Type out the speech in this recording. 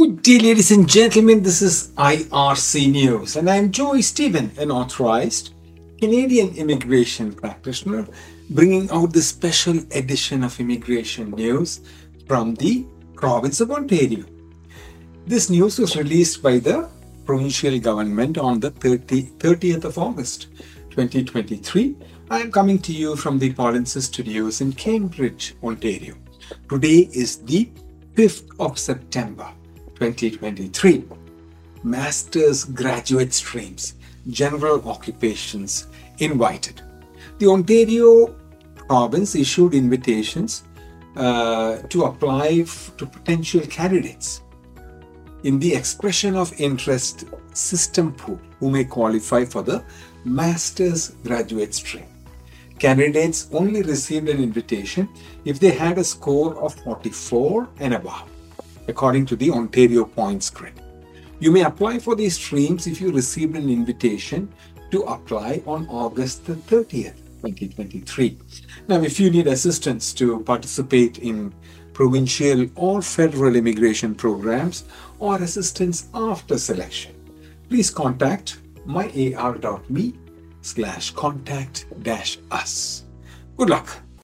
Good day, ladies and gentlemen. This is IRC News, and I'm Joy Stephen, an authorized Canadian immigration practitioner, bringing out the special edition of immigration news from the province of Ontario. This news was released by the provincial government on the 30, 30th of August 2023. I am coming to you from the Polinsys Studios in Cambridge, Ontario. Today is the 5th of September 2023. Master's graduate streams, general occupations invited. The Ontario province issued invitations uh, to apply to potential candidates in the expression of interest system pool who may qualify for the master's graduate stream. Candidates only received an invitation if they had a score of 44 and above, according to the Ontario Points Grid. You may apply for these streams if you received an invitation to apply on August the 30th, 2023. Now, if you need assistance to participate in provincial or federal immigration programs or assistance after selection, please contact myar.me slash contact dash us. Good luck.